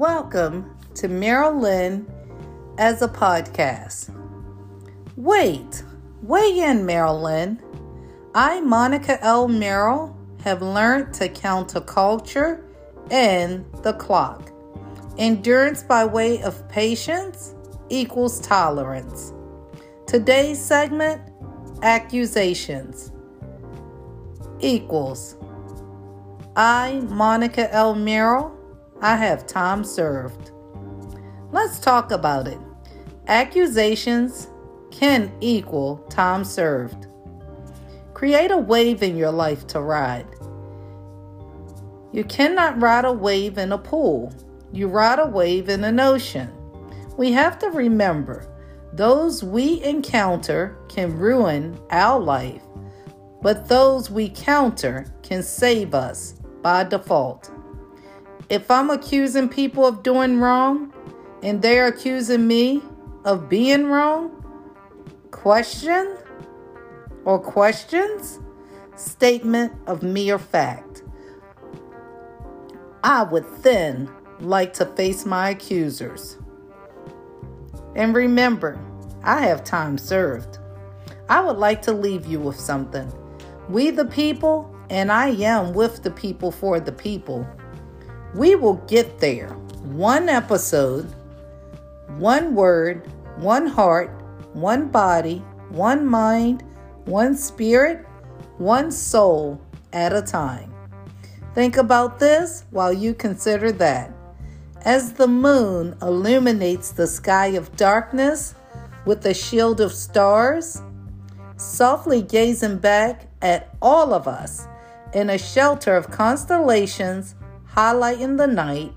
Welcome to Marilyn as a podcast. Wait, weigh in, Marilyn. I, Monica L. Merrill, have learned to counter culture and the clock. Endurance by way of patience equals tolerance. Today's segment accusations equals I, Monica L. Merrill, I have time served. Let's talk about it. Accusations can equal time served. Create a wave in your life to ride. You cannot ride a wave in a pool. You ride a wave in an ocean. We have to remember those we encounter can ruin our life, but those we counter can save us by default. If I'm accusing people of doing wrong and they're accusing me of being wrong, question or questions, statement of mere fact. I would then like to face my accusers. And remember, I have time served. I would like to leave you with something. We the people, and I am with the people for the people. We will get there. One episode, one word, one heart, one body, one mind, one spirit, one soul at a time. Think about this while you consider that. As the moon illuminates the sky of darkness with a shield of stars, softly gazing back at all of us in a shelter of constellations highlighting the night,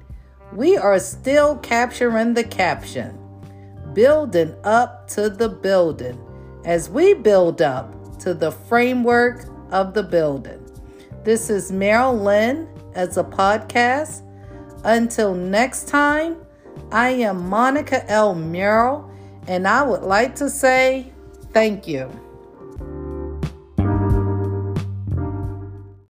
we are still capturing the caption, building up to the building as we build up to the framework of the building. This is Meryl Lynn as a podcast. Until next time, I am Monica L. Merrill, and I would like to say thank you.